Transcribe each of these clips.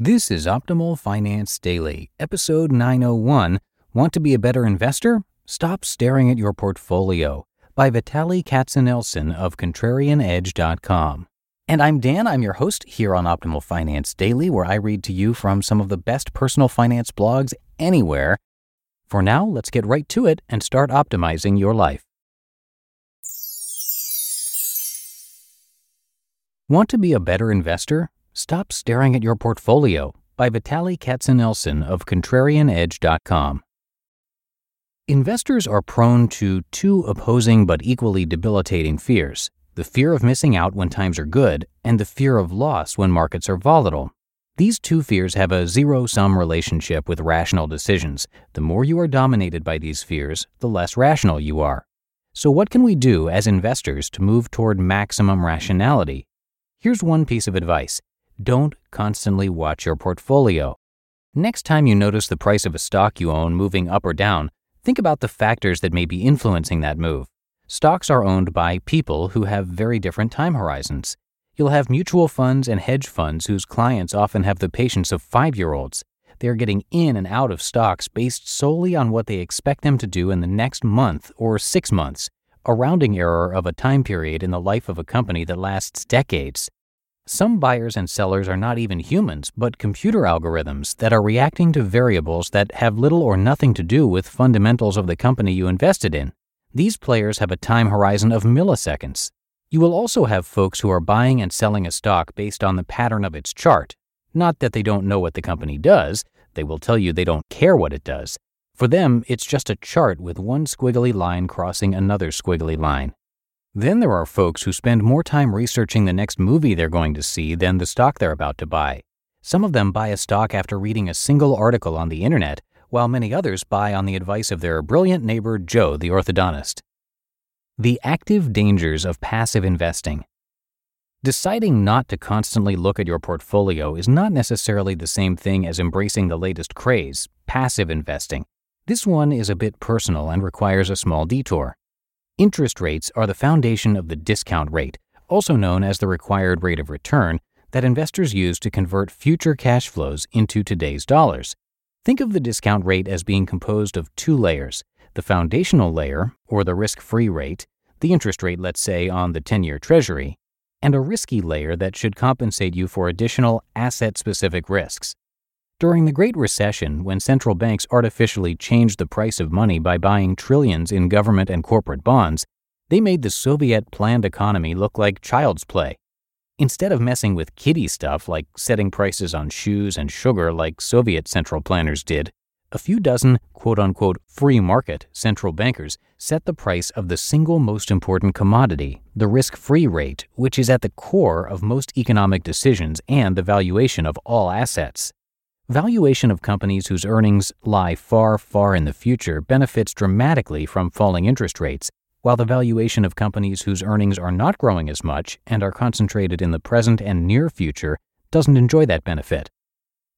This is Optimal Finance Daily, episode 901. Want to be a better investor? Stop staring at your portfolio by Vitaly Katsenelson of ContrarianEdge.com. And I'm Dan, I'm your host here on Optimal Finance Daily, where I read to you from some of the best personal finance blogs anywhere. For now, let's get right to it and start optimizing your life. Want to be a better investor? Stop Staring at Your Portfolio by Vitaly Katsenelson of ContrarianEdge.com. Investors are prone to two opposing but equally debilitating fears the fear of missing out when times are good, and the fear of loss when markets are volatile. These two fears have a zero sum relationship with rational decisions. The more you are dominated by these fears, the less rational you are. So, what can we do as investors to move toward maximum rationality? Here's one piece of advice don't constantly watch your portfolio. Next time you notice the price of a stock you own moving up or down, think about the factors that may be influencing that move. Stocks are owned by people who have very different time horizons. You'll have mutual funds and hedge funds whose clients often have the patience of five year olds. They are getting in and out of stocks based solely on what they expect them to do in the next month or six months, a rounding error of a time period in the life of a company that lasts decades. Some buyers and sellers are not even humans, but computer algorithms that are reacting to variables that have little or nothing to do with fundamentals of the company you invested in. These players have a time horizon of milliseconds. You will also have folks who are buying and selling a stock based on the pattern of its chart. Not that they don't know what the company does, they will tell you they don't care what it does. For them, it's just a chart with one squiggly line crossing another squiggly line. Then there are folks who spend more time researching the next movie they're going to see than the stock they're about to buy. Some of them buy a stock after reading a single article on the internet, while many others buy on the advice of their brilliant neighbor Joe, the orthodontist. The active dangers of passive investing. Deciding not to constantly look at your portfolio is not necessarily the same thing as embracing the latest craze, passive investing. This one is a bit personal and requires a small detour. Interest rates are the foundation of the discount rate, also known as the required rate of return, that investors use to convert future cash flows into today's dollars. Think of the discount rate as being composed of two layers the foundational layer, or the risk free rate, the interest rate, let's say, on the 10 year Treasury, and a risky layer that should compensate you for additional asset specific risks. During the Great Recession, when central banks artificially changed the price of money by buying trillions in government and corporate bonds, they made the Soviet planned economy look like child's play. Instead of messing with kiddie stuff like setting prices on shoes and sugar like Soviet central planners did, a few dozen quote unquote free market central bankers set the price of the single most important commodity, the risk free rate, which is at the core of most economic decisions and the valuation of all assets. Valuation of companies whose earnings lie far, far in the future benefits dramatically from falling interest rates, while the valuation of companies whose earnings are not growing as much and are concentrated in the present and near future doesn't enjoy that benefit.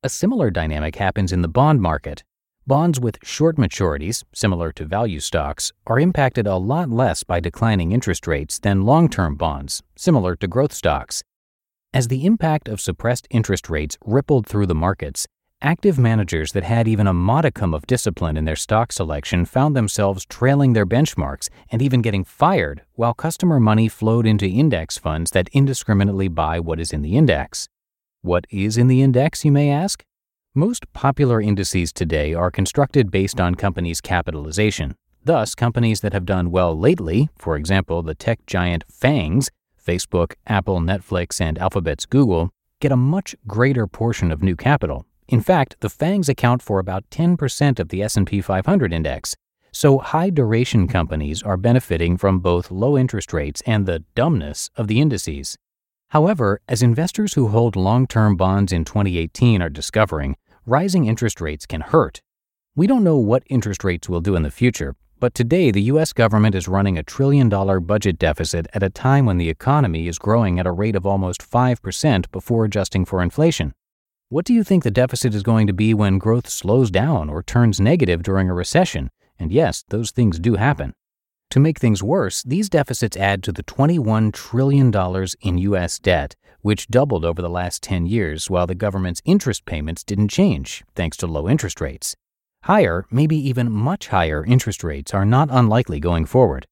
A similar dynamic happens in the bond market. Bonds with short maturities, similar to value stocks, are impacted a lot less by declining interest rates than long term bonds, similar to growth stocks. As the impact of suppressed interest rates rippled through the markets, active managers that had even a modicum of discipline in their stock selection found themselves trailing their benchmarks and even getting fired while customer money flowed into index funds that indiscriminately buy what is in the index. What is in the index, you may ask? Most popular indices today are constructed based on companies' capitalization. Thus, companies that have done well lately, for example, the tech giant FANGs, Facebook, Apple, Netflix, and Alphabet's Google, get a much greater portion of new capital. In fact, the FANGs account for about 10% of the S&P 500 index. So high duration companies are benefiting from both low interest rates and the dumbness of the indices. However, as investors who hold long-term bonds in 2018 are discovering, rising interest rates can hurt. We don't know what interest rates will do in the future, but today the US government is running a trillion dollar budget deficit at a time when the economy is growing at a rate of almost 5% before adjusting for inflation. What do you think the deficit is going to be when growth slows down or turns negative during a recession? And yes, those things do happen. To make things worse, these deficits add to the $21 trillion in U.S. debt, which doubled over the last 10 years while the government's interest payments didn't change, thanks to low interest rates. Higher, maybe even much higher interest rates are not unlikely going forward.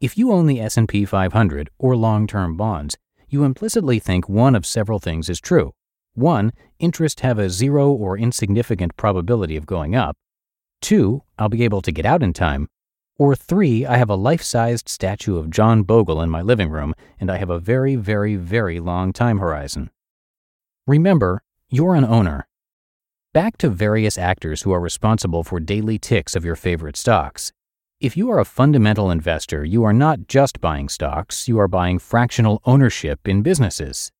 If you own the S&P 500 or long-term bonds, you implicitly think one of several things is true. 1. Interest have a zero or insignificant probability of going up. 2. I'll be able to get out in time. Or 3. I have a life sized statue of John Bogle in my living room, and I have a very, very, very long time horizon. Remember, you're an owner. Back to various actors who are responsible for daily ticks of your favorite stocks. If you are a fundamental investor, you are not just buying stocks, you are buying fractional ownership in businesses.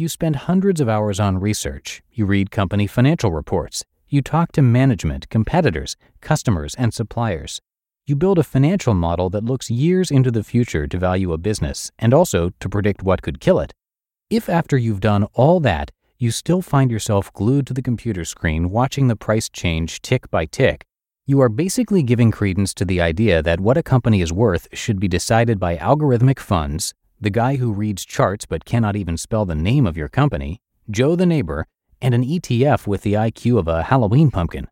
You spend hundreds of hours on research. You read company financial reports. You talk to management, competitors, customers, and suppliers. You build a financial model that looks years into the future to value a business and also to predict what could kill it. If after you've done all that, you still find yourself glued to the computer screen watching the price change tick by tick, you are basically giving credence to the idea that what a company is worth should be decided by algorithmic funds the guy who reads charts but cannot even spell the name of your company, Joe the neighbor, and an ETF with the IQ of a Halloween pumpkin.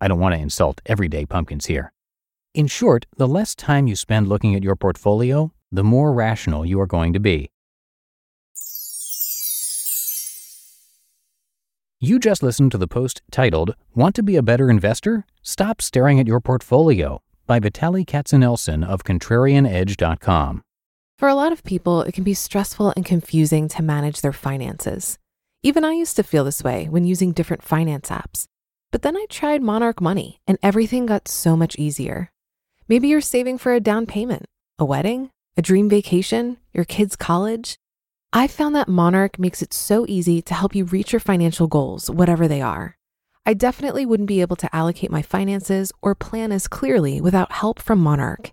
I don't want to insult everyday pumpkins here. In short, the less time you spend looking at your portfolio, the more rational you are going to be. You just listened to the post titled, Want to be a better investor? Stop staring at your portfolio by Vitaly Katsenelson of ContrarianEdge.com. For a lot of people, it can be stressful and confusing to manage their finances. Even I used to feel this way when using different finance apps. But then I tried Monarch Money and everything got so much easier. Maybe you're saving for a down payment, a wedding, a dream vacation, your kids' college. I found that Monarch makes it so easy to help you reach your financial goals, whatever they are. I definitely wouldn't be able to allocate my finances or plan as clearly without help from Monarch.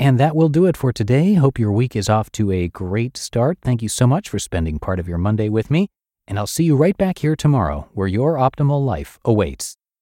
And that will do it for today. Hope your week is off to a great start. Thank you so much for spending part of your Monday with me. And I'll see you right back here tomorrow where your optimal life awaits.